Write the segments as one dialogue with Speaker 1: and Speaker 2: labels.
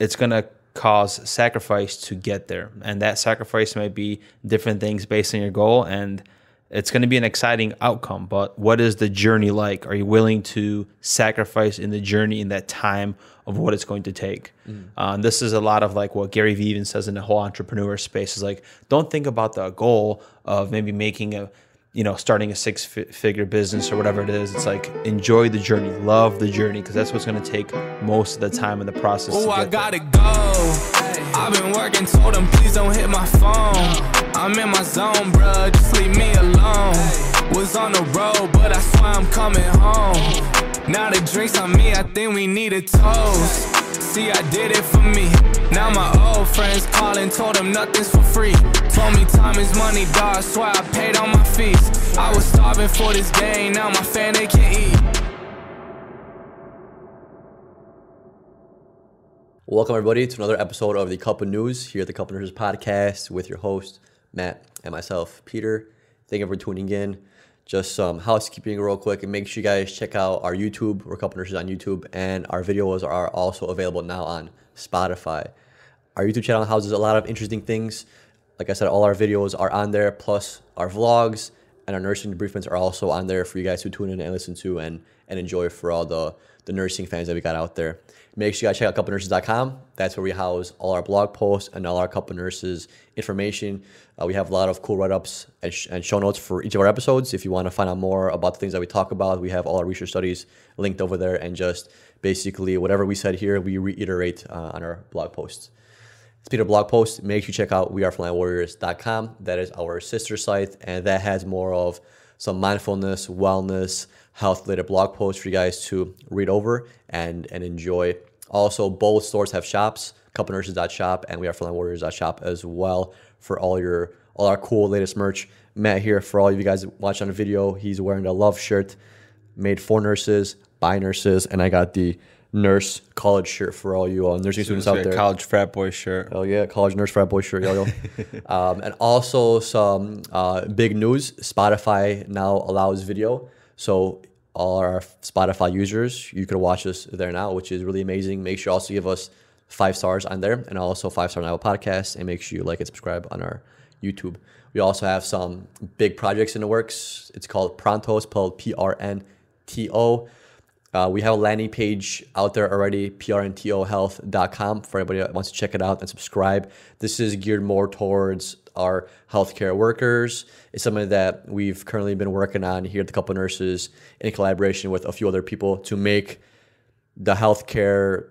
Speaker 1: it's going to cause sacrifice to get there. And that sacrifice might be different things based on your goal. And it's going to be an exciting outcome. But what is the journey like? Are you willing to sacrifice in the journey in that time of what it's going to take? Mm. Uh, this is a lot of like what Gary Vee even says in the whole entrepreneur space is like, don't think about the goal of maybe making a you know, starting a six figure business or whatever it is. It's like enjoy the journey, love the journey, because that's what's going to take most of the time in the process.
Speaker 2: Oh, I gotta there. go. I've been working, told them please don't hit my phone. I'm in my zone, bruh, just leave me alone. Was on the road, but I swear I'm coming home. Now the drinks on me, I think we need a toast. See, I did it for me. Now my old friends calling, told them nothing's for free. Told me time is money, dog. I paid all my fees. I was starving for this game, now my family can eat.
Speaker 3: Welcome, everybody, to another episode of the Couple Nurses here at the Couple Nurses podcast with your host, Matt, and myself, Peter. Thank you for tuning in just some housekeeping real quick and make sure you guys check out our YouTube. We're a couple nurses on YouTube, and our videos are also available now on Spotify. Our YouTube channel houses a lot of interesting things. Like I said, all our videos are on there, plus our vlogs and our nursing debriefings are also on there for you guys to tune in and listen to and, and enjoy for all the, the nursing fans that we got out there. Make sure you guys check out couplenurses.com. That's where we house all our blog posts and all our couple nurses information. Uh, we have a lot of cool write ups and, sh- and, show notes for each of our episodes. If you want to find out more about the things that we talk about, we have all our research studies linked over there. And just basically, whatever we said here, we reiterate uh, on our blog posts. Of blog posts, make sure you check out wearefrontlinewarriors.com. That is our sister site, and that has more of some mindfulness, wellness, health related blog posts for you guys to read over and, and enjoy. Also, both stores have shops, couplenurses.shop and we are frontlinewarriors.shop as well for all your all our cool latest merch. Matt here for all of you guys watching on the video. He's wearing a love shirt made for nurses, by nurses, and I got the nurse college shirt for all you uh, nursing students out there.
Speaker 1: College frat boy shirt.
Speaker 3: Oh yeah, college nurse frat boy shirt, yo yo. um, and also some uh, big news. Spotify now allows video, so all our Spotify users, you can watch us there now, which is really amazing. Make sure also give us five stars on there and also five star on Apple Podcasts, and make sure you like and subscribe on our YouTube. We also have some big projects in the works. It's called Pronto, spelled P R N T O. Uh, we have a landing page out there already, prntohealth.com, for anybody that wants to check it out and subscribe. This is geared more towards our healthcare workers. It's something that we've currently been working on here at the Couple Nurses in collaboration with a few other people to make the healthcare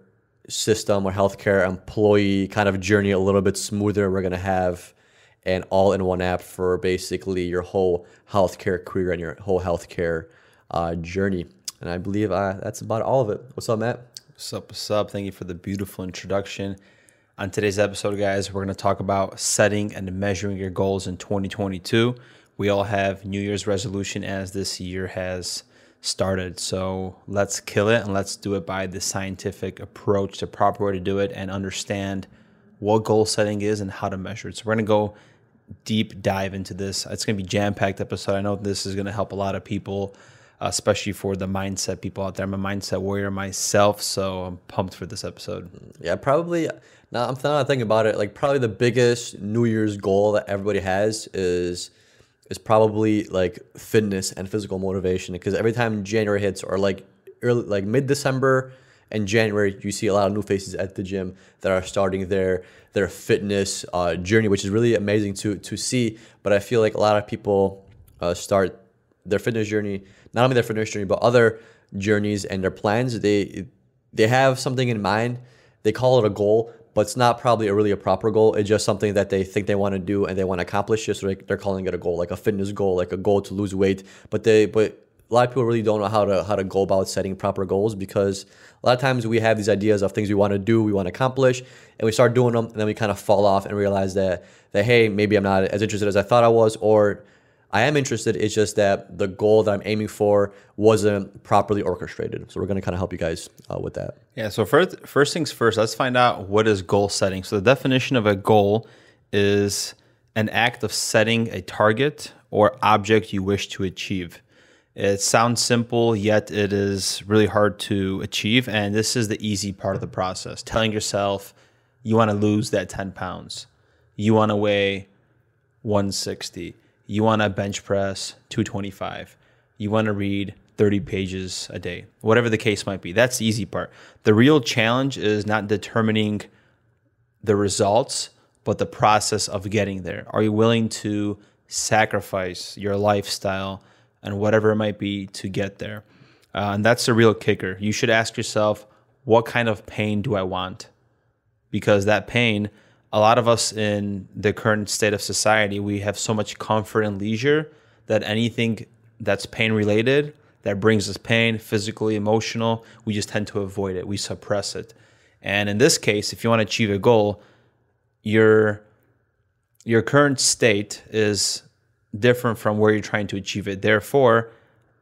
Speaker 3: system or healthcare employee kind of journey a little bit smoother. We're going to have an all in one app for basically your whole healthcare career and your whole healthcare uh, journey. And I believe uh, that's about all of it. What's up, Matt?
Speaker 1: What's up? What's up? Thank you for the beautiful introduction. On today's episode, guys, we're going to talk about setting and measuring your goals in 2022. We all have New Year's resolution as this year has started. So let's kill it and let's do it by the scientific approach, the proper way to do it, and understand what goal setting is and how to measure it. So we're going to go deep dive into this. It's going to be jam packed episode. I know this is going to help a lot of people especially for the mindset people out there. I'm a mindset warrior myself, so I'm pumped for this episode.
Speaker 3: Yeah, probably. Now I'm thinking about it. Like probably the biggest New Year's goal that everybody has is is probably like fitness and physical motivation. Because every time January hits, or like early, like mid December and January, you see a lot of new faces at the gym that are starting their their fitness uh, journey, which is really amazing to to see. But I feel like a lot of people uh, start their fitness journey not only their fitness journey but other journeys and their plans. They they have something in mind. They call it a goal, but it's not probably a really a proper goal. It's just something that they think they want to do and they want to accomplish. Just so they're calling it a goal, like a fitness goal, like a goal to lose weight. But they but a lot of people really don't know how to how to go about setting proper goals because a lot of times we have these ideas of things we want to do, we want to accomplish, and we start doing them, and then we kind of fall off and realize that that hey, maybe I'm not as interested as I thought I was, or I am interested. It's just that the goal that I'm aiming for wasn't properly orchestrated. So we're going to kind of help you guys uh, with that.
Speaker 1: Yeah. So first, first things first, let's find out what is goal setting. So the definition of a goal is an act of setting a target or object you wish to achieve. It sounds simple, yet it is really hard to achieve. And this is the easy part of the process telling yourself you want to lose that 10 pounds, you want to weigh 160, you want to bench press 225, you want to read 30 pages a day, whatever the case might be. That's the easy part. The real challenge is not determining the results, but the process of getting there. Are you willing to sacrifice your lifestyle and whatever it might be to get there? Uh, and that's the real kicker. You should ask yourself, what kind of pain do I want? Because that pain, a lot of us in the current state of society, we have so much comfort and leisure that anything that's pain related, that brings us pain, physically, emotional, we just tend to avoid it. We suppress it. And in this case, if you want to achieve a goal, your your current state is different from where you're trying to achieve it. Therefore,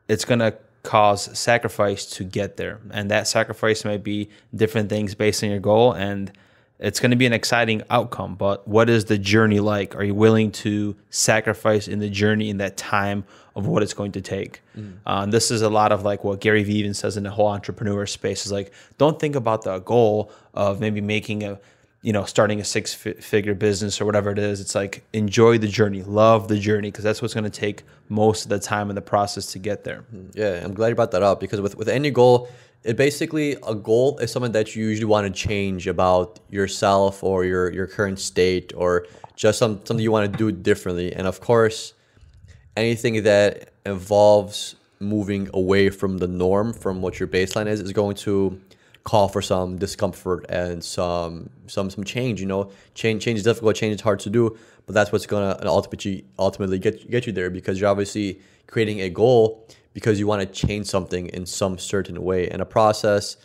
Speaker 1: it's going to cause sacrifice to get there. And that sacrifice might be different things based on your goal and it's going to be an exciting outcome, but what is the journey like? Are you willing to sacrifice in the journey in that time of what it's going to take? Mm. Uh, this is a lot of like what Gary Vee even says in the whole entrepreneur space is like, don't think about the goal of maybe making a, you know, starting a six figure business or whatever it is. It's like enjoy the journey, love the journey, because that's what's going to take most of the time in the process to get there.
Speaker 3: Mm, yeah, I'm glad you brought that up because with, with any goal, it basically a goal is something that you usually want to change about yourself or your your current state or just some, something you want to do differently and of course anything that involves moving away from the norm from what your baseline is is going to call for some discomfort and some some some change you know? Change change is difficult change is hard to do but that's what's to ultimately ultimately get get you there because you're obviously creating a goal because you want to change something in some certain way. And a process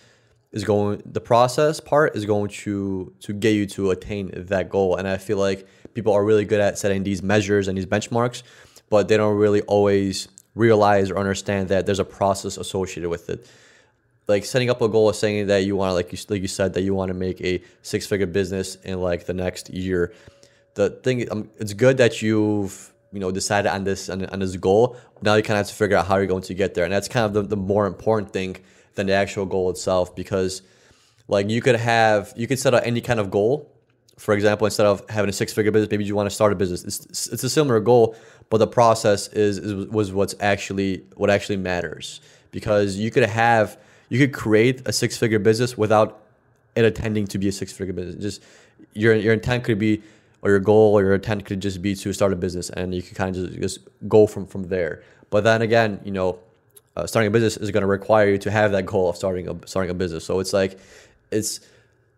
Speaker 3: is going the process part is going to to get you to attain that goal. And i feel like people are really good at setting these measures and these benchmarks but they don't really always realize or understand that there's a process associated with it like setting up a goal of saying that you want to like you like you said that you want to make a six figure business in like the next year. The thing um, it's good that you've you know decided on this on, on this goal. Now you kind of have to figure out how you're going to get there and that's kind of the, the more important thing than the actual goal itself because like you could have you could set out any kind of goal. For example instead of having a six figure business maybe you want to start a business. It's, it's a similar goal but the process is, is was what's actually what actually matters. Because you could have you could create a six figure business without it attending to be a six figure business. Just your your intent could be or your goal or your intent could just be to start a business and you can kind of just, just go from from there. But then again you know uh, starting a business is going to require you to have that goal of starting a starting a business. So it's like it's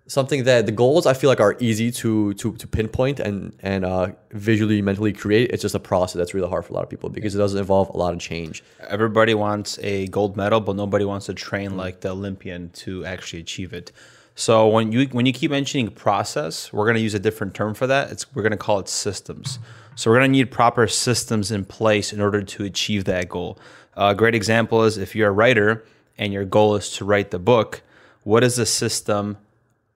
Speaker 3: something that the goals I feel like are easy to to, to pinpoint and and uh, visually mentally create. It's just a process that's really hard for a lot of people because it doesn't involve a lot of change.
Speaker 1: Everybody wants a gold medal, but nobody wants to train mm-hmm. like the Olympian to actually achieve it. So when you when you keep mentioning process, we're going to use a different term for that. It's we're going to call it systems. So we're going to need proper systems in place in order to achieve that goal. A great example is if you're a writer and your goal is to write the book, what is the system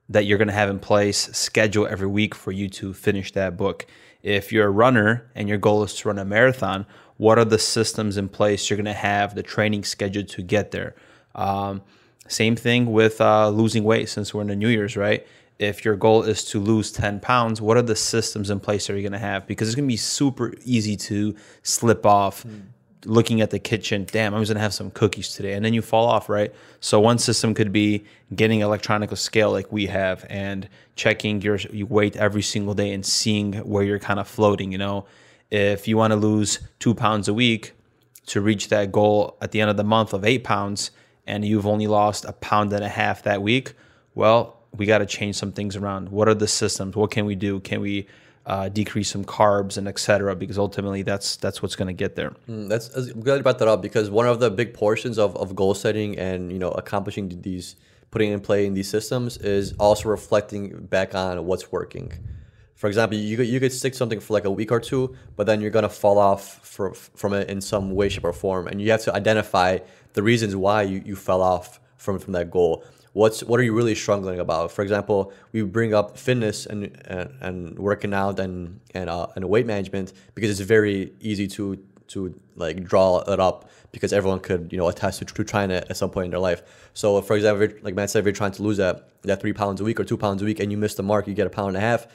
Speaker 1: that you're going to have in place, schedule every week for you to finish that book? If you're a runner and your goal is to run a marathon, what are the systems in place you're going to have, the training schedule to get there? Um, same thing with uh, losing weight since we're in the New Year's, right? If your goal is to lose 10 pounds, what are the systems in place that you're going to have? Because it's going to be super easy to slip off mm. Looking at the kitchen. Damn, I'm just to have some cookies today. And then you fall off, right? So, one system could be getting electronic scale like we have and checking your, your weight every single day and seeing where you're kind of floating. You know, if you want to lose two pounds a week to reach that goal at the end of the month of eight pounds, and you've only lost a pound and a half that week, well, we got to change some things around. What are the systems? What can we do? Can we uh, decrease some carbs and etc. Because ultimately, that's that's what's going to get there.
Speaker 3: Mm, that's, I'm glad you brought that up because one of the big portions of, of goal setting and you know accomplishing these, putting in play in these systems is also reflecting back on what's working. For example, you could, you could stick something for like a week or two, but then you're gonna fall off for, from it in some way, shape, or form, and you have to identify the reasons why you, you fell off from, from that goal. What's what are you really struggling about? For example, we bring up fitness and and, and working out and and uh, and weight management because it's very easy to to like draw it up because everyone could you know attest to, to trying it at some point in their life. So for example, like Matt said, if you're trying to lose that that three pounds a week or two pounds a week and you miss the mark, you get a pound and a half.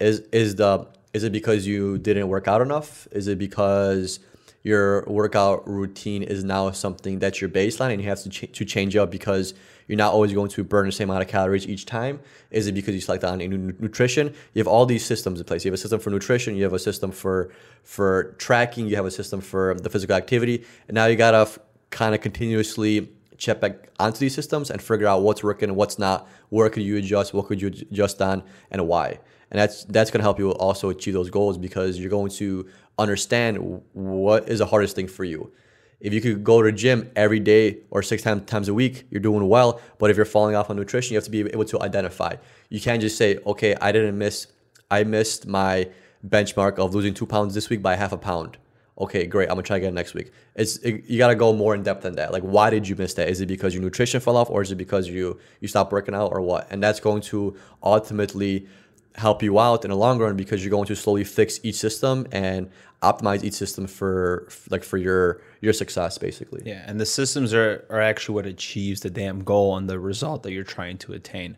Speaker 3: Is is the is it because you didn't work out enough? Is it because your workout routine is now something that's your baseline and you have to ch- to change up because you're not always going to burn the same amount of calories each time? Is it because you select on nu- nutrition? You have all these systems in place. You have a system for nutrition. You have a system for for tracking. You have a system for the physical activity, and now you gotta f- kind of continuously check back onto these systems and figure out what's working and what's not. Where could you adjust? What could you adjust on, and why? And that's that's going to help you also achieve those goals because you're going to understand what is the hardest thing for you. If you could go to the gym every day or six times times a week, you're doing well. But if you're falling off on nutrition, you have to be able to identify. You can't just say, okay, I didn't miss, I missed my benchmark of losing two pounds this week by half a pound okay, great, I'm gonna try again next week. It's it, you gotta go more in depth than that. Like, why did you miss that? Is it because your nutrition fell off, or is it because you you stopped working out, or what? And that's going to ultimately help you out in the long run because you're going to slowly fix each system and optimize each system for like for your your success, basically.
Speaker 1: Yeah, and the systems are, are actually what achieves the damn goal and the result that you're trying to attain.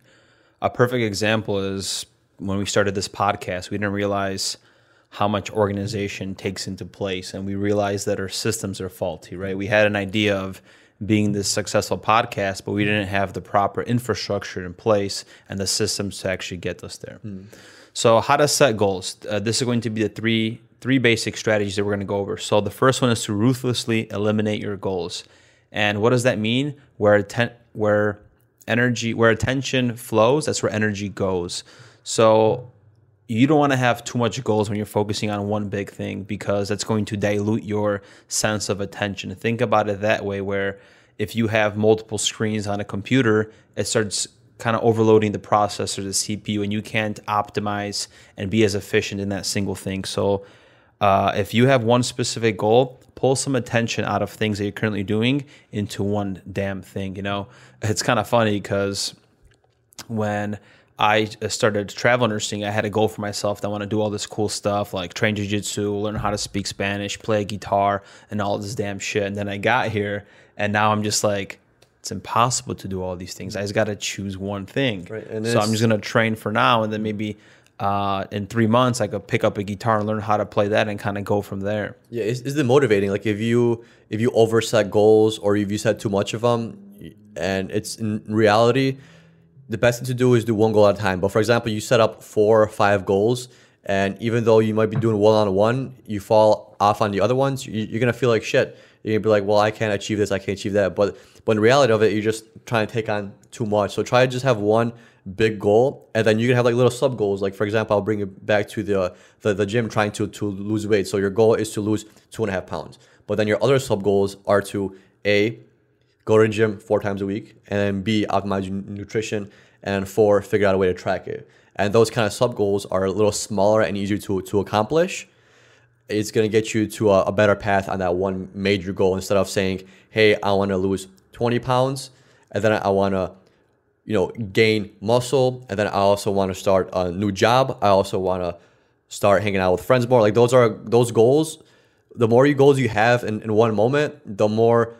Speaker 1: A perfect example is when we started this podcast, we didn't realize how much organization takes into place, and we realized that our systems are faulty, right? We had an idea of being this successful podcast, but we didn't have the proper infrastructure in place and the systems to actually get us there. So, how to set goals? Uh, this is going to be the three three basic strategies that we're going to go over. So, the first one is to ruthlessly eliminate your goals. And what does that mean? Where atten- where energy, where attention flows, that's where energy goes. So, you don't want to have too much goals when you're focusing on one big thing because that's going to dilute your sense of attention. Think about it that way where if you have multiple screens on a computer, it starts kind of overloading the processor, the CPU, and you can't optimize and be as efficient in that single thing. So, uh, if you have one specific goal, pull some attention out of things that you're currently doing into one damn thing. You know, it's kind of funny because when I started travel nursing, I had a goal for myself that I want to do all this cool stuff like train jiu-jitsu, learn how to speak Spanish, play guitar, and all this damn shit. And then I got here, and now I'm just like, it's impossible to do all these things. I just got to choose one thing.
Speaker 3: Right, and
Speaker 1: so I'm just gonna train for now, and then maybe uh, in three months I could pick up a guitar and learn how to play that, and kind of go from there.
Speaker 3: Yeah, is, is it motivating? Like if you if you overset goals or if you set too much of them, and it's in reality, the best thing to do is do one goal at a time. But for example, you set up four or five goals, and even though you might be doing one on one, you fall off on the other ones. You, you're gonna feel like shit. You're gonna be like, well, I can't achieve this, I can't achieve that. But but in reality of it, you're just trying to take on too much. So try to just have one big goal, and then you can have like little sub goals. Like for example, I'll bring it back to the, the the gym, trying to to lose weight. So your goal is to lose two and a half pounds. But then your other sub goals are to a go to the gym four times a week, and B, optimize your nutrition, and four, figure out a way to track it. And those kind of sub goals are a little smaller and easier to, to accomplish. It's gonna get you to a, a better path on that one major goal instead of saying, "Hey, I want to lose 20 pounds, and then I want to, you know, gain muscle, and then I also want to start a new job. I also want to start hanging out with friends more." Like those are those goals. The more you goals you have in, in one moment, the more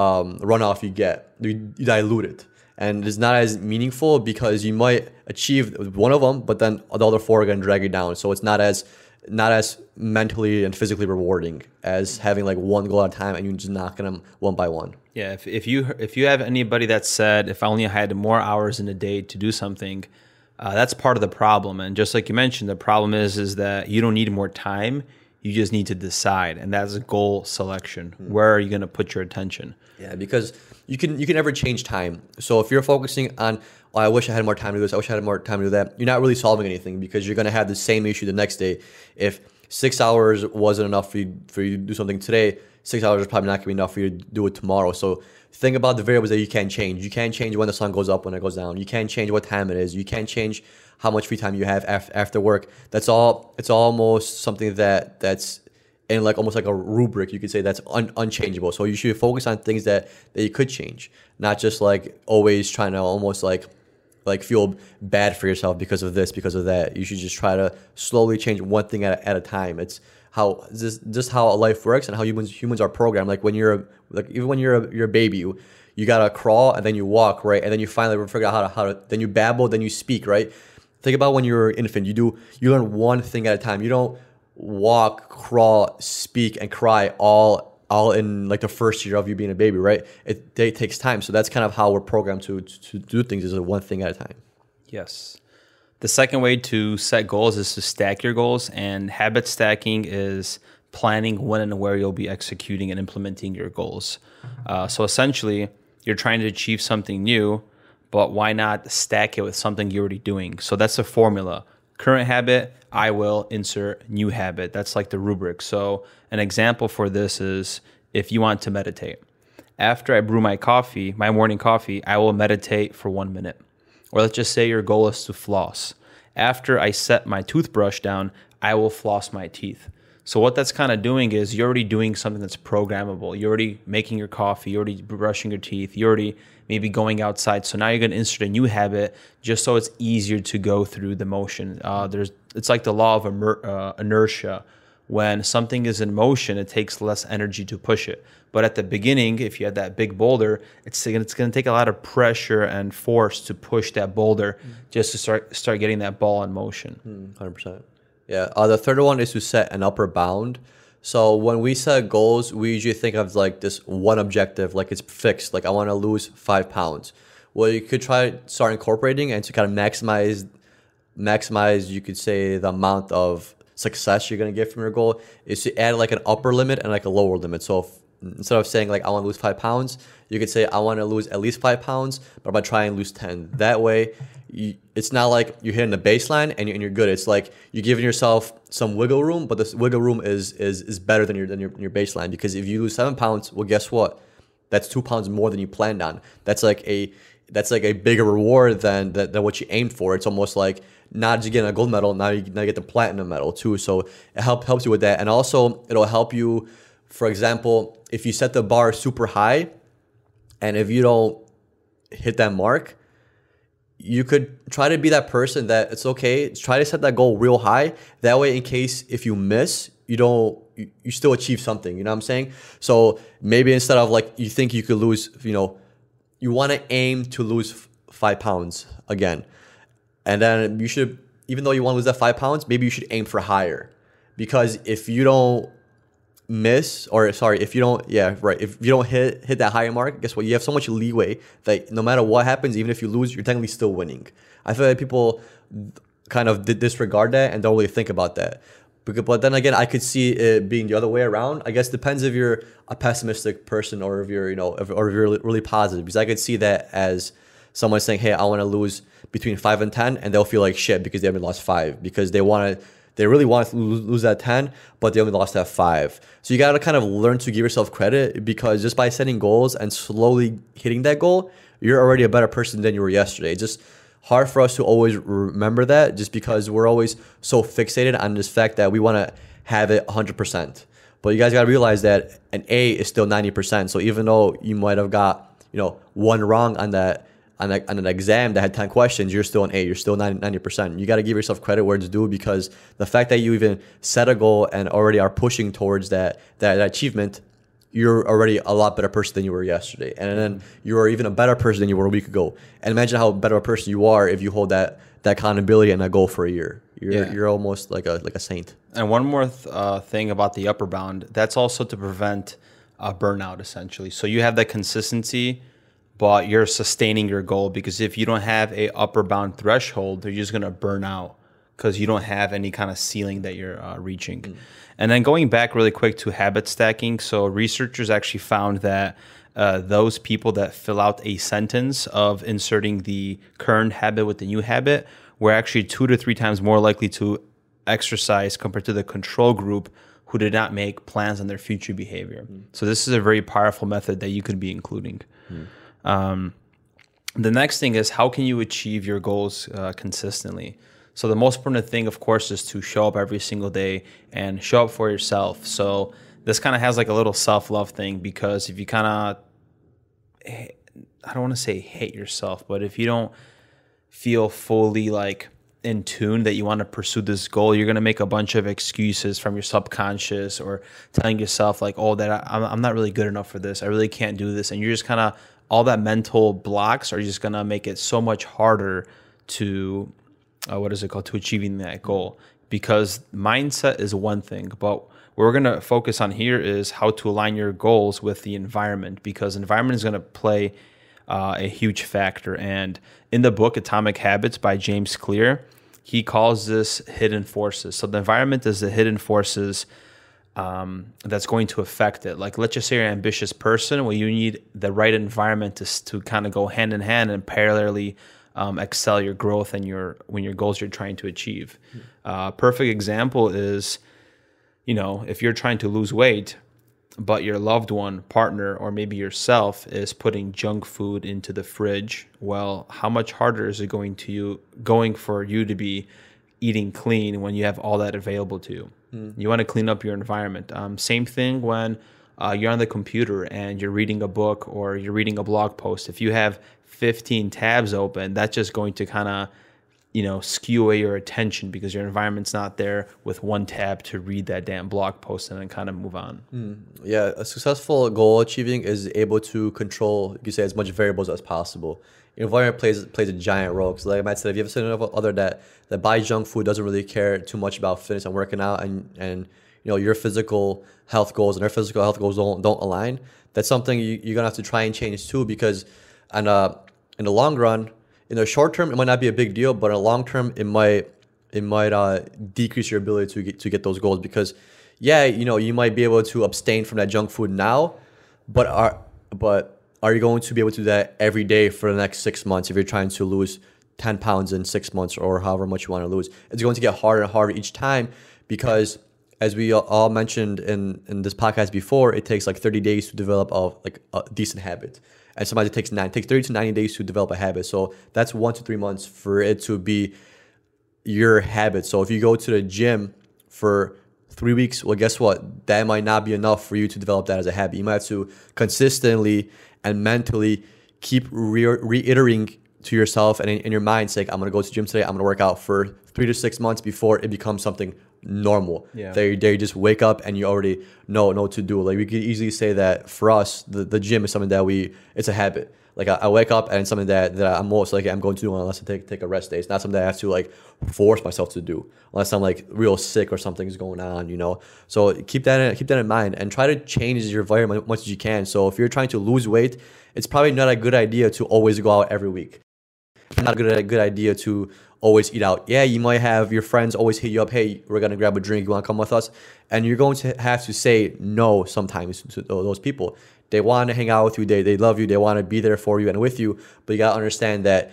Speaker 3: um, runoff you get. You, you dilute it, and it's not as meaningful because you might achieve one of them, but then the other four are gonna drag you down. So it's not as not as mentally and physically rewarding as having like one goal at a time and you're just knocking them one by one.
Speaker 1: Yeah, if, if you if you have anybody that said if I only had more hours in a day to do something, uh, that's part of the problem. And just like you mentioned, the problem is is that you don't need more time. You just need to decide, and that's goal selection. Hmm. Where are you going to put your attention?
Speaker 3: Yeah, because you can you can never change time. So if you're focusing on, oh, I wish I had more time to do this, I wish I had more time to do that, you're not really solving anything because you're gonna have the same issue the next day. If six hours wasn't enough for you for you to do something today, six hours is probably not gonna be enough for you to do it tomorrow. So think about the variables that you can change. You can't change when the sun goes up, when it goes down. You can't change what time it is. You can't change how much free time you have after, after work. That's all. It's almost something that that's in like almost like a rubric. You could say that's un- unchangeable. So you should focus on things that that you could change, not just like always trying to almost like like feel bad for yourself because of this, because of that. You should just try to slowly change one thing at a, at a time. It's how just just how life works and how humans humans are programmed. Like when you're like even when you're a, you're a baby, you, you gotta crawl and then you walk, right? And then you finally figure out how to how to then you babble, then you speak, right? Think about when you're an infant. You do you learn one thing at a time. You don't walk, crawl, speak, and cry all all in like the first year of you being a baby, right? It, it takes time. So that's kind of how we're programmed to to do things is one thing at a time.
Speaker 1: Yes. The second way to set goals is to stack your goals, and habit stacking is planning when and where you'll be executing and implementing your goals. Uh, so essentially, you're trying to achieve something new, but why not stack it with something you're already doing? So that's the formula. Current habit, I will insert new habit. That's like the rubric. So an example for this is if you want to meditate. After I brew my coffee, my morning coffee, I will meditate for one minute. Or let's just say your goal is to floss. After I set my toothbrush down, I will floss my teeth. So what that's kind of doing is you're already doing something that's programmable. You're already making your coffee, you're already brushing your teeth, you're already maybe going outside. So now you're going to insert a new habit just so it's easier to go through the motion. Uh, there's it's like the law of uh, inertia. When something is in motion, it takes less energy to push it. But at the beginning, if you had that big boulder, it's it's going to take a lot of pressure and force to push that boulder mm. just to start start getting that ball in motion.
Speaker 3: Hundred percent. Yeah. Uh, the third one is to set an upper bound. So when we set goals, we usually think of like this one objective, like it's fixed. Like I want to lose five pounds. Well, you could try start incorporating and to kind of maximize, maximize. You could say the amount of success you're gonna get from your goal is to add like an upper limit and like a lower limit. So if, instead of saying like I want to lose five pounds, you could say I want to lose at least five pounds, but I'm gonna try and lose ten. That way, you, it's not like you're hitting the baseline and you're, and you're good. It's like you're giving yourself some wiggle room, but this wiggle room is is is better than your than your, your baseline because if you lose seven pounds, well, guess what? That's two pounds more than you planned on. That's like a that's like a bigger reward than, than, than what you aimed for. It's almost like not just getting a gold medal, now you, now you get the platinum medal too. So it help, helps you with that. And also, it'll help you, for example, if you set the bar super high and if you don't hit that mark, you could try to be that person that it's okay. Try to set that goal real high. That way, in case if you miss, you don't you, you still achieve something. You know what I'm saying? So maybe instead of like you think you could lose, you know, you want to aim to lose f- five pounds again, and then you should even though you want to lose that five pounds, maybe you should aim for higher, because if you don't miss or sorry if you don't yeah right if you don't hit hit that higher mark guess what? You have so much leeway that no matter what happens even if you lose you're technically still winning. I feel like people kind of disregard that and don't really think about that. But then again i could see it being the other way around. I guess depends if you're a pessimistic person or if you're you know if, or if you're really positive because i could see that as someone saying hey i want to lose between 5 and 10 and they'll feel like shit because they haven't lost 5 because they want to they really want to lose that 10, but they only lost that 5. So you got to kind of learn to give yourself credit because just by setting goals and slowly hitting that goal, you're already a better person than you were yesterday. It's just hard for us to always remember that just because we're always so fixated on this fact that we want to have it 100%. But you guys got to realize that an A is still 90%. So even though you might have got, you know, one wrong on that on, a, on an exam that had 10 questions, you're still an A, you're still 90%. You got to give yourself credit where it's due because the fact that you even set a goal and already are pushing towards that, that, that achievement, you're already a lot better person than you were yesterday. And then you are even a better person than you were a week ago. And imagine how better a person you are if you hold that, that accountability and that goal for a year. You're, yeah. you're almost like a, like a saint.
Speaker 1: And one more th- uh, thing about the upper bound, that's also to prevent uh, burnout essentially. So you have that consistency but you're sustaining your goal because if you don't have a upper bound threshold, you're just gonna burn out because you don't have any kind of ceiling that you're uh, reaching. Mm. And then going back really quick to habit stacking, so researchers actually found that uh, those people that fill out a sentence of inserting the current habit with the new habit were actually two to three times more likely to exercise compared to the control group who did not make plans on their future behavior. Mm. So this is a very powerful method that you could be including. Mm. Um, the next thing is how can you achieve your goals uh, consistently? So the most important thing, of course, is to show up every single day and show up for yourself. So this kind of has like a little self love thing because if you kind of, I don't want to say hate yourself, but if you don't feel fully like in tune that you want to pursue this goal, you're going to make a bunch of excuses from your subconscious or telling yourself, like, oh, that I, I'm not really good enough for this. I really can't do this. And you're just kind of, all that mental blocks are just to make it so much harder to, uh, what is it called, to achieving that goal. Because mindset is one thing, but what we're going to focus on here is how to align your goals with the environment because environment is going to play uh, a huge factor. And in the book Atomic Habits by James Clear, he calls this hidden forces. So the environment is the hidden forces um, that's going to affect it. Like let's just say you're an ambitious person, well, you need the right environment to to kind of go hand in hand and parallelly um, excel your growth and your when your goals you're trying to achieve. Uh, perfect example is, you know, if you're trying to lose weight, but your loved one, partner, or maybe yourself is putting junk food into the fridge, well, how much harder is it going to you going for you to be eating clean when you have all that available to you? Mm. You want to clean up your environment. Um, same thing when uh, you're on the computer and you're reading a book or you're reading a blog post. If you have 15 tabs open, that's just going to kind of you know skew away your attention because your environment's not there with one tab to read that damn blog post and then kind of move on
Speaker 3: mm. yeah a successful goal achieving is able to control you say as much variables as possible environment plays plays a giant role. Because like i said, if you have a other that that buys junk food doesn't really care too much about fitness and working out and and you know your physical health goals and their physical health goals don't don't align that's something you, you're gonna have to try and change too because and uh in the long run in the short term, it might not be a big deal, but in the long term, it might it might uh, decrease your ability to get to get those goals because yeah, you know, you might be able to abstain from that junk food now, but are but are you going to be able to do that every day for the next six months if you're trying to lose 10 pounds in six months or however much you want to lose? It's going to get harder and harder each time because as we all mentioned in, in this podcast before, it takes like 30 days to develop a, like a decent habit and sometimes it takes nine, takes 30 to 90 days to develop a habit. So that's one to three months for it to be your habit. So if you go to the gym for three weeks, well, guess what? That might not be enough for you to develop that as a habit. You might have to consistently and mentally keep re- reiterating to yourself and in, in your mind, say, I'm going to go to gym today. I'm going to work out for three to six months before it becomes something normal. Yeah. They they just wake up and you already know know what to do. Like we could easily say that for us, the, the gym is something that we it's a habit. Like I, I wake up and something that, that I'm most likely I'm going to do unless I take take a rest day. It's not something I have to like force myself to do unless I'm like real sick or something's going on, you know. So keep that in, keep that in mind and try to change your environment as much as you can. So if you're trying to lose weight, it's probably not a good idea to always go out every week. Not a good a good idea to always eat out. Yeah, you might have your friends always hit you up, hey, we're gonna grab a drink, you wanna come with us? And you're going to have to say no sometimes to those people. They wanna hang out with you, they, they love you, they wanna be there for you and with you, but you gotta understand that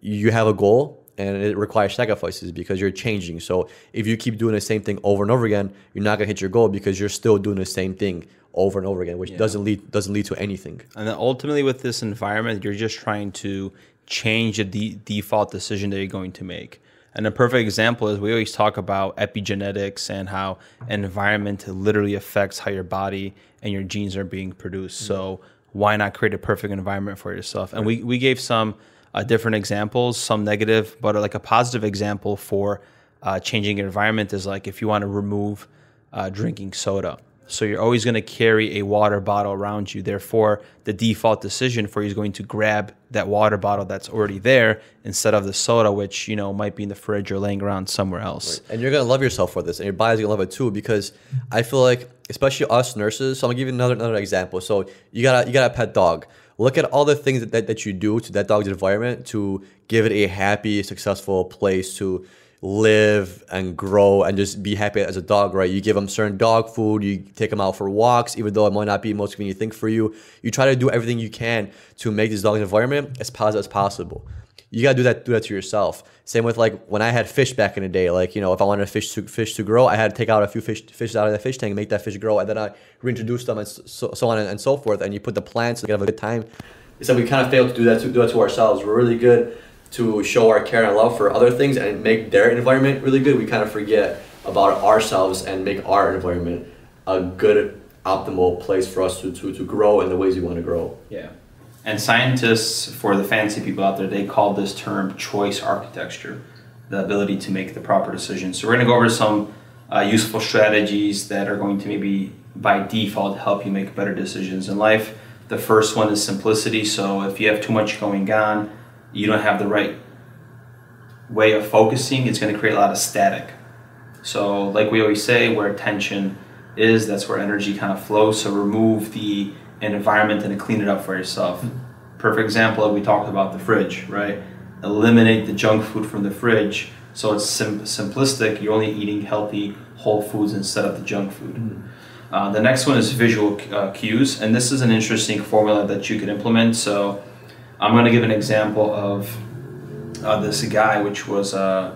Speaker 3: you have a goal and it requires sacrifices because you're changing. So if you keep doing the same thing over and over again, you're not gonna hit your goal because you're still doing the same thing over and over again, which yeah. doesn't lead doesn't lead to anything.
Speaker 1: And then ultimately with this environment, you're just trying to change the de- default decision that you're going to make. And a perfect example is we always talk about epigenetics and how environment literally affects how your body and your genes are being produced. Mm-hmm. So why not create a perfect environment for yourself? And we, we gave some uh, different examples, some negative, but like a positive example for uh, changing your environment is like if you want to remove uh, drinking soda. So you're always going to carry a water bottle around you. Therefore, the default decision for you is going to grab that water bottle that's already there instead of the soda, which you know might be in the fridge or laying around somewhere else.
Speaker 3: Right. And you're going to love yourself for this, and your body's going to love it too because I feel like, especially us nurses. So I'm to give you another another example. So you got a, you got a pet dog. Look at all the things that, that, that you do to that dog's environment to give it a happy, successful place to live and grow and just be happy as a dog, right? You give them certain dog food, you take them out for walks, even though it might not be most convenient thing for you. You try to do everything you can to make this dog's environment as positive as possible. You gotta do that, do that to yourself. Same with like when I had fish back in the day, like you know, if I wanted a fish to fish to grow, I had to take out a few fish fish out of the fish tank, make that fish grow, and then I reintroduce them and so, so on and so forth. And you put the plants to have a good time. So we kind of failed to do that to do that to ourselves. We're really good to show our care and love for other things and make their environment really good, we kind of forget about ourselves and make our environment a good, optimal place for us to, to, to grow in the ways we want to grow.
Speaker 1: Yeah. And scientists, for the fancy people out there, they call this term choice architecture. the ability to make the proper decisions. So we're going to go over some uh, useful strategies that are going to maybe by default help you make better decisions in life. The first one is simplicity. So if you have too much going on, you don't have the right way of focusing, it's going to create a lot of static. So, like we always say, where attention is, that's where energy kind of flows. So, remove the environment and clean it up for yourself. Mm-hmm. Perfect example, we talked about the fridge, right? Eliminate the junk food from the fridge. So, it's sim- simplistic. You're only eating healthy, whole foods instead of the junk food. Mm-hmm. Uh, the next one is visual uh, cues, and this is an interesting formula that you could implement. So, I'm going to give an example of uh, this guy, which was uh,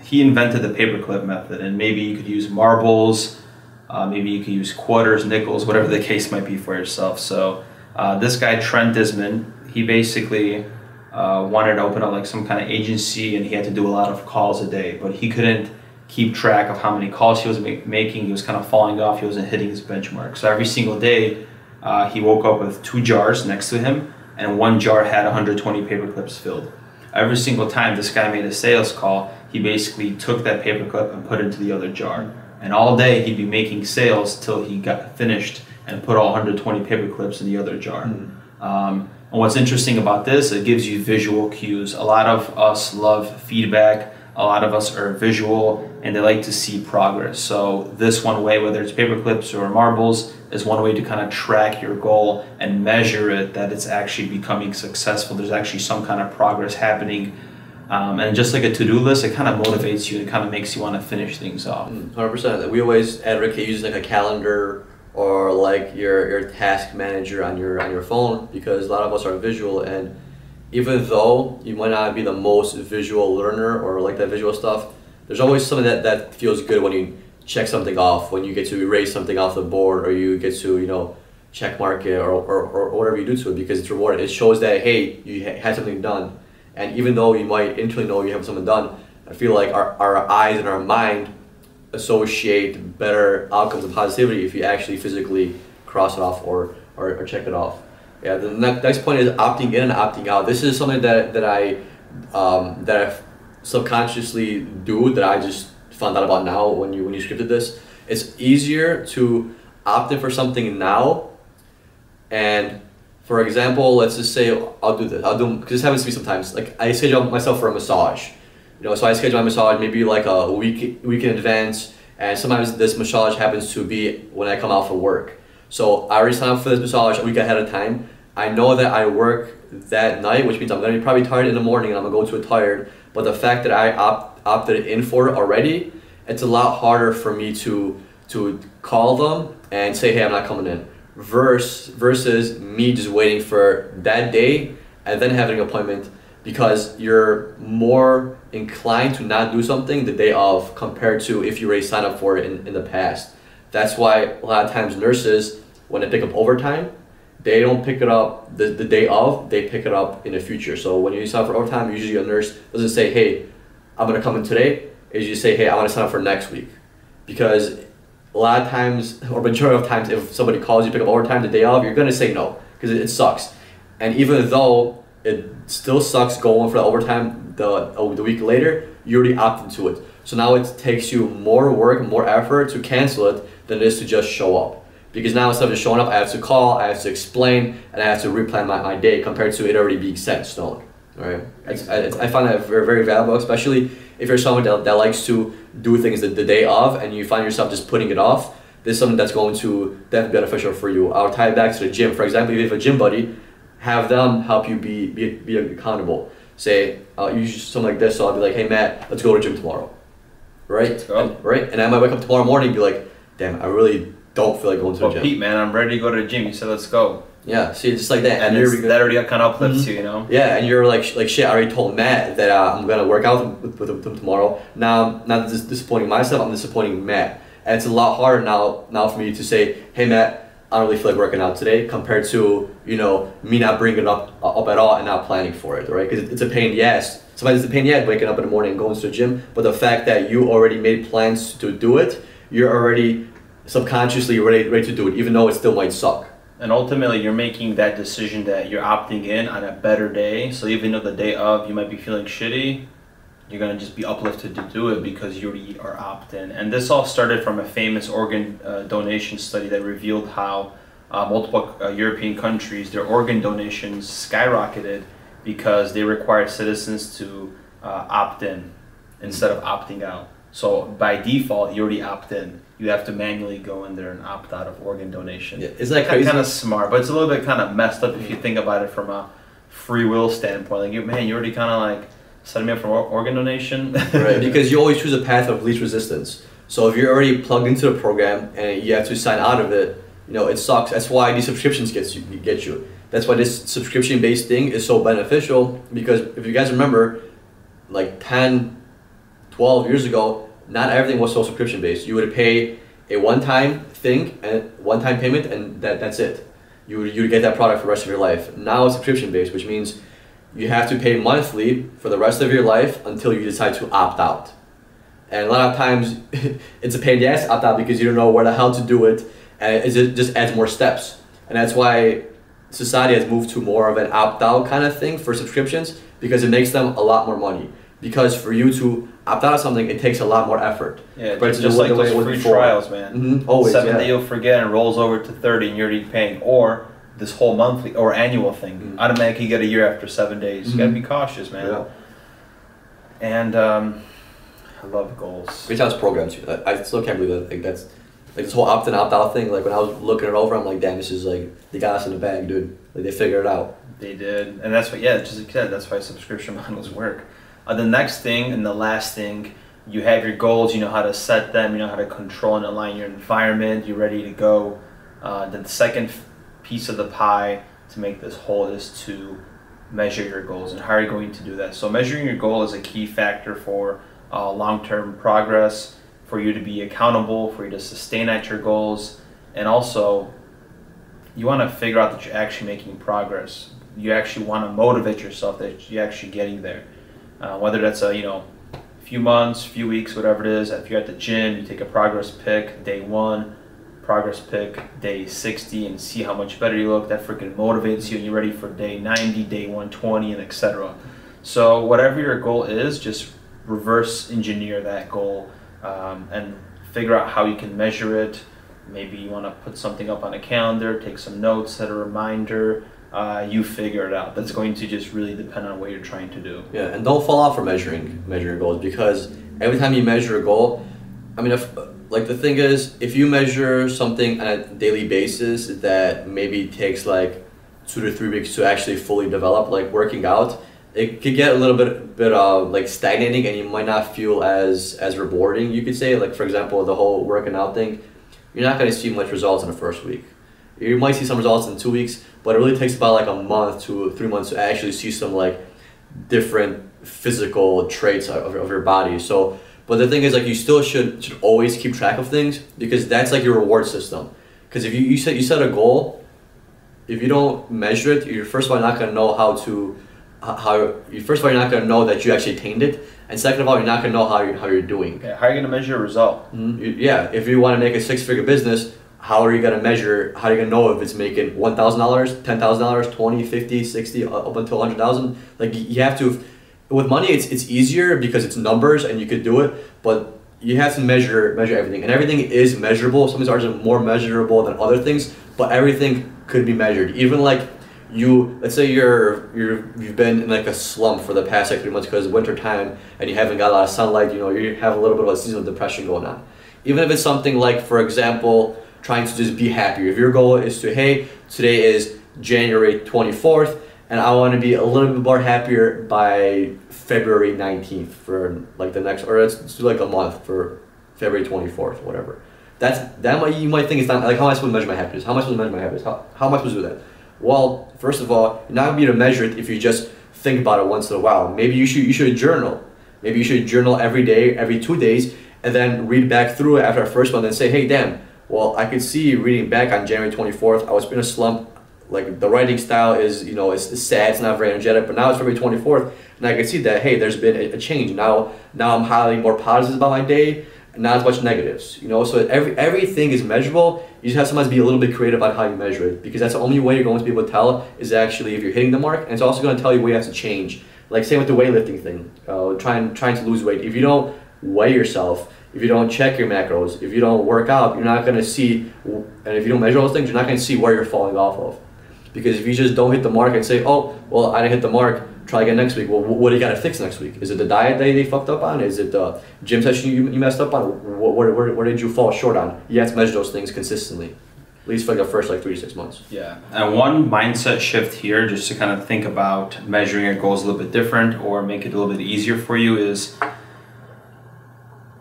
Speaker 1: he invented the paperclip method, and maybe you could use marbles, uh, maybe you could use quarters, nickels, whatever the case might be for yourself. So uh, this guy Trent Dyrsmid, he basically uh, wanted to open up like some kind of agency, and he had to do a lot of calls a day, but he couldn't keep track of how many calls he was ma- making. He was kind of falling off. He wasn't hitting his benchmark. So every single day, uh, he woke up with two jars next to him, and one jar had 120 paper clips filled every single time this guy made a sales call, he basically took that paperclip and put it into the other jar. And all day he'd be making sales till he got finished and put all 120 paper clips in the other jar. Mm. Um, and what's interesting about this, it gives you visual cues. A lot of us love feedback. A lot of us are visual and they like to see progress. So this one way, whether it's paper clips or marbles, is one way to kind of track your goal and measure it that it's actually becoming successful. There's actually some kind of progress happening. Um, and just like a to-do list, it kind of motivates you. It kind of makes you want to finish things off.
Speaker 3: Mm, hundred percent. We always advocate using like a calendar or like your your task manager on your on your phone because a lot of us are visual and even though you might not be the most visual learner or like that visual stuff, there's always something that, that feels good when you check something off when you get to erase something off the board or you get to you know check mark it or, or, or whatever you do to it because it's rewarding. It shows that hey you had something done. And even though you might internally know you have something done i feel like our, our eyes and our mind associate better outcomes of positivity if you actually physically cross it off or, or, or check it off yeah the next point is opting in and opting out this is something that, that i um, that i subconsciously do that i just found out about now when you when you scripted this. It's easier to opt in for something now, and for example, let's just say I'll do this. I'll do because this happens to me sometimes. Like I schedule myself for a massage, you know. So I schedule my massage maybe like a week week in advance, and sometimes this massage happens to be when I come out for work. So I already signed up for this massage a week ahead of time. I know that I work that night, which means I'm gonna be probably tired in the morning, and I'm gonna go to it tired. But the fact that I opt opted in for it already, it's a lot harder for me to to call them and say, hey, I'm not coming in. Versus versus me just waiting for that day and then having an appointment because you're more inclined to not do something the day of compared to if you already signed up for it in, in the past. That's why a lot of times nurses, when they pick up overtime, they don't pick it up the, the day of, they pick it up in the future. So when you sign up for overtime, usually a nurse doesn't say, hey, I'm gonna come in today is you say, hey, I want to sign up for next week, because a lot of times or majority of times, if somebody calls you pick up overtime the day of, you're gonna say no because it, it, sucks, and even though it still sucks going for the overtime the oh, the week later, you already opted into it. So now it takes you more work, more effort to cancel it than it is to just show up. Because now instead of just showing up, I have to call, I have to explain, and I have to replan my, my day compared to it already being set in stone. Right? It's, it's, I find that very, very valuable, especially if you're someone that, that likes to do things the, the day of and you find yourself just putting it off, this is something that's going to definitely beneficial for you. I'll tie it back to the gym. For example, if you have a gym buddy, have them help you be be, be accountable. Say, uh, I'll use something like this, so I'll be like, hey Matt, let's go to the gym tomorrow. Right? And, right? And I might wake up tomorrow morning and be like, damn, I really don't feel like going to the gym.
Speaker 1: Pete, man, I'm ready to go to the gym. You said let's go.
Speaker 3: Yeah, see, just like that,
Speaker 1: and, and that already kind of uplifts mm-hmm. you, you know.
Speaker 3: Yeah, and you're like, like shit. I already told Matt that uh, I'm gonna work out with, with, with him tomorrow. Now, I'm not just disappointing myself. I'm disappointing Matt, and it's a lot harder now now for me to say, hey Matt, I don't really feel like working out today, compared to you know me not bringing it up uh, up at all and not planning for it, right? Because it's a pain Yes. Sometimes it's a pain in the waking up in the morning and going to the gym, but the fact that you already made plans to do it, you're already subconsciously ready ready to do it, even though it still might suck
Speaker 1: and ultimately you're making that decision that you're opting in on a better day so even though the day of you might be feeling shitty you're gonna just be uplifted to do it because you already are opt-in. And this all started from a famous organ uh, donation study that revealed how uh, multiple uh, European countries their organ donations skyrocketed because they required citizens to uh, opt in instead of opting out. So by default, you already opt in. You have to manually go in there and opt out of organ donation.
Speaker 3: Yeah, isn't that crazy?
Speaker 1: Kind of smart, but it's a little bit kind of messed up if you mm-hmm. think about it from a free will standpoint. Like, you, man, you already kind of like setting me up for organ donation.
Speaker 3: right, because you always choose a path of least resistance. So if you're already plugged into the program and you have to sign out of it, you know it sucks. That's why these subscriptions gets you get you. That's why this subscription-based thing is so beneficial because if you guys remember, like 10, 12 years ago, not everything was so subscription-based. You would pay a one-time thing and one-time payment, and that that's it. You would you would get that product for the rest of your life. Now it's subscription-based, which means you have to pay monthly for the rest of your life until you decide to opt out. And a lot of times, it's a pain in the ass opt out because you don't know where the hell to do it, and it just adds more steps. And that's why society has moved to more of an opt out kind of thing for subscriptions because it makes them a lot more money. Because for you to opt out of something, it takes a lot more effort.
Speaker 1: Yeah,
Speaker 3: But it's
Speaker 1: just like
Speaker 3: way- the way
Speaker 1: those free trials, man.
Speaker 3: Mhm, always,
Speaker 1: Seven
Speaker 3: yeah.
Speaker 1: day you'll forget and rolls over to thirty, and you're already paying, or this whole monthly or annual thing.
Speaker 3: Mhm.
Speaker 1: Automatically get a year after seven days. You gotta
Speaker 3: Mhm.
Speaker 1: be cautious, man.
Speaker 3: Yeah.
Speaker 1: And um, I love goals.
Speaker 3: Great times programs. I, I still can't believe that. Like that's like this whole opt in opt out thing. Like when I was looking it over, I'm like, damn, this is like they got us in the bag, dude. Like they figured it out.
Speaker 1: They did, and that's what. Yeah, just like you said, that's why subscription models work. Uh, the next thing and the last thing, you have your goals. You know how to set them. You know how to control and align your environment. You're ready to go. Uh, the second piece of the pie to make this whole is to measure your goals and how are you going to do that. So measuring your goal is a key factor for uh, long-term progress, for you to be accountable, for you to sustain at your goals, and also you want to figure out that you're actually making progress. You actually want to motivate yourself that you're actually getting there. Uh, whether that's a you know few months, few weeks, whatever it is. If you're at the gym, you take a progress pic day one, progress pic day 60, and see how much better you look. That freaking motivates you, and you're ready for day 90, day 120, and etc. So whatever your goal is, just reverse engineer that goal um, and figure out how you can measure it. Maybe you want to put something up on a calendar, take some notes, set a reminder. Uh, you figure it out. That's going to just really depend on what you're trying to do.
Speaker 3: Yeah, and don't fall off for measuring measuring goals because every time you measure a goal, I mean, if like the thing is, if you measure something on a daily basis that maybe takes like two to three weeks to actually fully develop, like working out, it could get a little bit bit uh, like stagnating, and you might not feel as as rewarding. You could say, like for example, the whole working out thing, you're not going to see much results in the first week. You might see some results in two weeks, but it really takes about like a month to three months to actually see some like different physical traits of, of your body. So, but the thing is, like, you still should should always keep track of things because that's like your reward system. Because if you, you set you set a goal, if you don't measure it, you're first of all not gonna know how to how you first of all you're not gonna know that you actually attained it, and second of all you're not gonna know how you how you're doing.
Speaker 1: Okay, how are you going to measure a result?
Speaker 3: Mhm. You- Yeah, if you want to make a six figure business, how are you going to measure, how are you going to know if it's making $1,000, $10,000, 20, 50, 60, uh, up until 100,000? Like you have to, with money, it's, it's easier because it's numbers and you could do it, but you have to measure measure everything. And everything is measurable. Some things are more measurable than other things, but everything could be measured. Even like you let's say you're you're you've been in like a slump for the past like three months because winter time and you haven't got a lot of sunlight you know you have a little bit of a seasonal depression going on even if it's something like for example trying to just be happier if your goal is to hey today is january 24th and i want to be a little bit more happier by february 19th for like the next or let's do like a month for february 24th whatever. That's that might you might think it's not like how am i supposed to measure my happiness? How am i supposed to measure my happiness how, how am i supposed to do that? Well, first of all, you're not gonna be able to measure it if you just think about it once in a while. Maybe you should you should journal. Maybe you should journal every day, every two days, and then read back through it after the first one and say, hey, damn, well, I could see reading back on January 24th, I was in a slump. Like the writing style is, you know, it's, it's sad, it's not very energetic, but now it's February 24th, and I can see that, hey, there's been a, a change. Now, now I'm highly more positive about my day, not as much negatives. You know, so every everything is measurable. You just have sometimes be a little bit creative about how you measure it because that's the only way you're going to be able to tell is actually if you're hitting the mark, and it's also going to tell you what you have to change like same with the weightlifting thing. Uh, trying trying to lose weight. If you don't weigh yourself, if you don't check your macros, if you don't work out, you're not gonna see, and if you don't measure those things, you're not gonna see where you're falling off of. Because if you just don't hit the mark and say, oh, well, I didn't hit the mark, try again next week. Well, what do you got to fix next week? Is it the diet that they fucked up on? Is it the gym session you, you messed up on? What, where, where, where did you fall short on? You have to measure those things consistently, at least for like the first like three to six months.
Speaker 1: Yeah, and one mindset shift here, just to kind of think about measuring your goals a little bit different or make it a little bit easier for you, is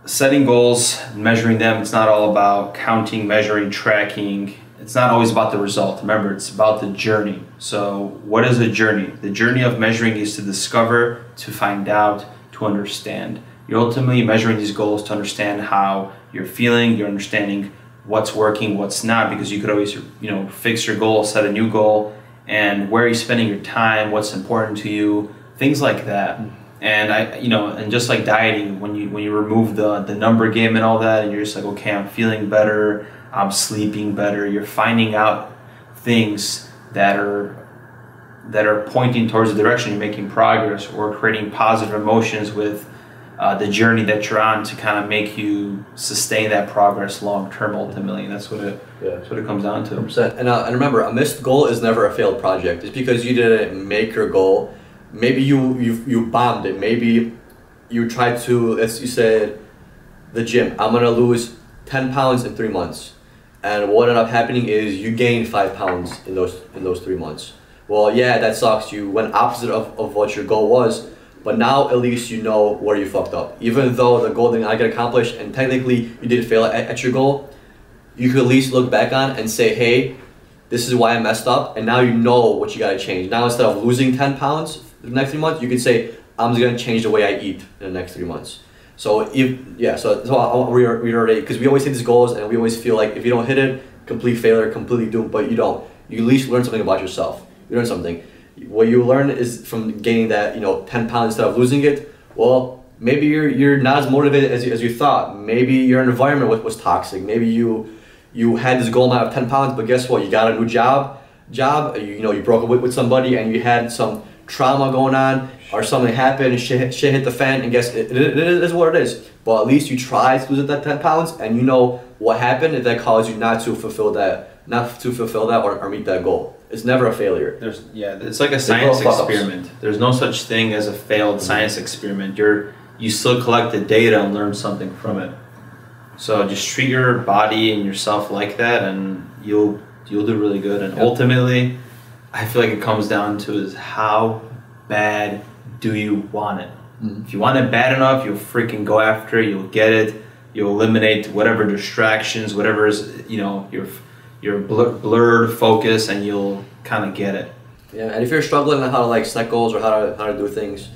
Speaker 1: setting goals, measuring them. It's not all about counting, measuring, tracking. It's not always about the result. Remember, it's about the journey. So, what is a journey? The journey of measuring is to discover, to find out, to understand. You're ultimately measuring these goals to understand how you're feeling, you're understanding what's working, what's not, because you could always, you know, fix your goal, set a new goal, and where are you spending your time, what's important to you, things like that. And I, you know, and just like dieting, when you when you remove the the number game and all that, and you're just like, okay, I'm feeling better, I'm sleeping better. You're finding out things that are that are pointing towards the direction you're making progress or creating positive emotions with uh, the journey that you're on to kind of make you sustain that progress long term ultimately and that's what it
Speaker 3: Yeah.
Speaker 1: that's what it comes down to
Speaker 3: 100%. And, uh, and remember, a missed goal is never a failed project. It's because you didn't make your goal, maybe you you, you bombed it. Maybe you tried to, as you said, the gym. I'm gonna lose ten pounds in three months, and what ended up happening is you gained five pounds in those in those three months. Well, yeah, that sucks. You went opposite of, of what your goal was, but now at least you know where you fucked up. Even though the goal did not get accomplished, and technically you did fail at, at your goal, you could at least look back on and say, hey, this is why I messed up, and now you know what you gotta change. Now instead of losing ten pounds the next three months, you can say, I'm just gonna change the way I eat in the next three months. So if yeah, so so I'll re- reiterate because we always hit these goals and we always feel like if you don't hit it, complete failure, completely doomed. But you don't. You at least learn something about yourself. You learn something. What you learn is from gaining that you know ten pounds instead of losing it. Well, maybe you're you're not as motivated as you, as you thought. Maybe your environment was, was toxic. Maybe you you had this goal amount of 10 pounds but guess what you got a new job job you, you know you broke up with, with somebody and you had some trauma going on or something happened and shit, hit- shit hit the fan and guess it, it, it is what it is. But at least you tried to lose that 10 pounds and you know what happened if that caused you not to fulfill that not to fulfill that or, or meet that goal. It's never a failure.
Speaker 1: There's yeah it's like a science experiment. There's no such thing as a failed mm-hmm. science experiment. You're you still collect the data and learn something from it. So just treat your body and yourself like that and you'll you'll do really good. And
Speaker 3: Yep.
Speaker 1: ultimately i feel like it comes down to is how bad do you want it? If you want it bad enough you'll freaking go after it you'll get it you'll eliminate whatever distractions whatever is you know your your blur, blurred focus and you'll kind of get it.
Speaker 3: Yeah, and if you're struggling on how to like set goals or how to how to do things,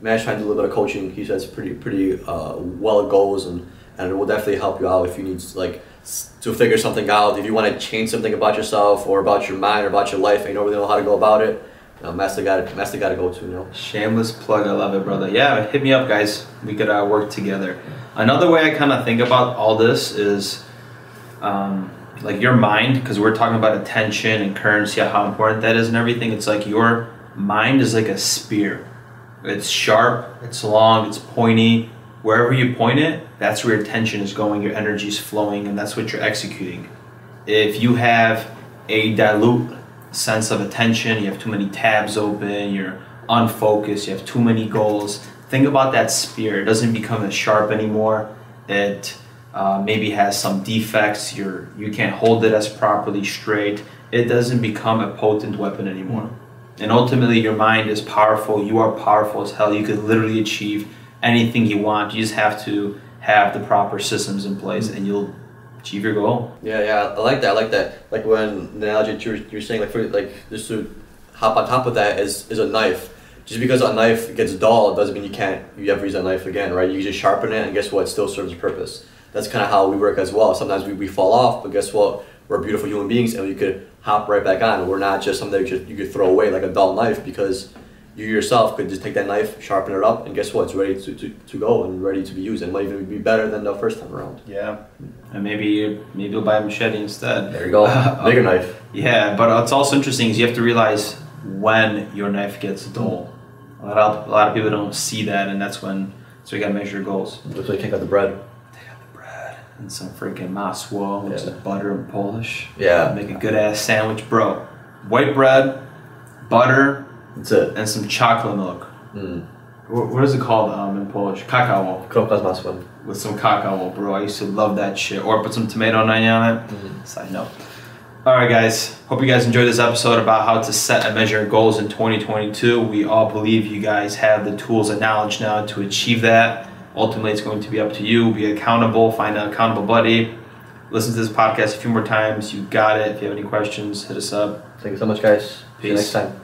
Speaker 3: Matt's trying to do a little bit of coaching. He says pretty pretty uh, well goals and and it will definitely help you out if you need like to figure something out. If you want to change something about yourself or about your mind or about your life and you don't really know how to go about it, you know. To, Matt's the guy to go to. You know.
Speaker 1: Shameless plug. I love it, brother. Yeah, hit me up, guys. We could uh, work together. Another way I kind of think about all this is um, like your mind, because we're talking about attention and currency, how important that is and everything. It's like your mind is like a spear. It's sharp, it's long, it's pointy. Wherever you point it, that's where your attention is going, your energy is flowing, and that's what you're executing. If you have a dilute sense of attention, you have too many tabs open, you're unfocused, you have too many goals, think about that spear. It doesn't become as sharp anymore. It uh, maybe has some defects. You're you can't hold it as properly straight. It doesn't become a potent weapon anymore. And ultimately, your mind is powerful. You are powerful as hell. You could literally achieve anything you want. You just have to have the proper systems in place, and you'll achieve your goal.
Speaker 3: Yeah, yeah, I like that. I like that. Like when the analogy you were, you were saying, like for like just to hop on top of that is is a knife. Just because a knife gets dull doesn't mean you can't you ever use that knife again, right? You just sharpen it, and guess what? It still serves a purpose. That's kind of how we work as well. Sometimes we, we fall off, but guess what? We're beautiful human beings, and we could hop right back on. We're not just something that you, could- you could throw away like a dull knife because you yourself could just take that knife, sharpen it up, and guess what? It's ready to, to, to go and ready to be used, and it might even be better than the first time around.
Speaker 1: Yeah, and maybe you maybe you'll buy a machete instead.
Speaker 3: There you go, bigger knife.
Speaker 1: Yeah, but it's also interesting is you have to realize when your knife gets dull. A lot of a lot of people don't see that, and that's when so you gotta measure your goals.
Speaker 3: Why you take out the bread.
Speaker 1: Take out the Bread and some freaking masło, which
Speaker 3: Yeah.
Speaker 1: is butter in Polish.
Speaker 3: Yeah.
Speaker 1: Make a good ass sandwich, bro. White bread, butter,
Speaker 3: That's it.
Speaker 1: and some chocolate milk.
Speaker 3: Mm.
Speaker 1: What, what is it called um, in Polish? Kakao.
Speaker 3: Kromka z masłem.
Speaker 1: With some kakao, bro. I used to love that shit. Or put some tomato onion on it. Side note. All right, guys. Hope you guys enjoyed this episode about how to set and measure goals in 2022. We all believe you guys have the tools and knowledge now to achieve that. Ultimately, it's going to be up to you. Be accountable. Find an accountable buddy. Listen to this podcast a few more times. You got it. If you have any questions, hit us up.
Speaker 3: Thank you so much, guys. See you next time.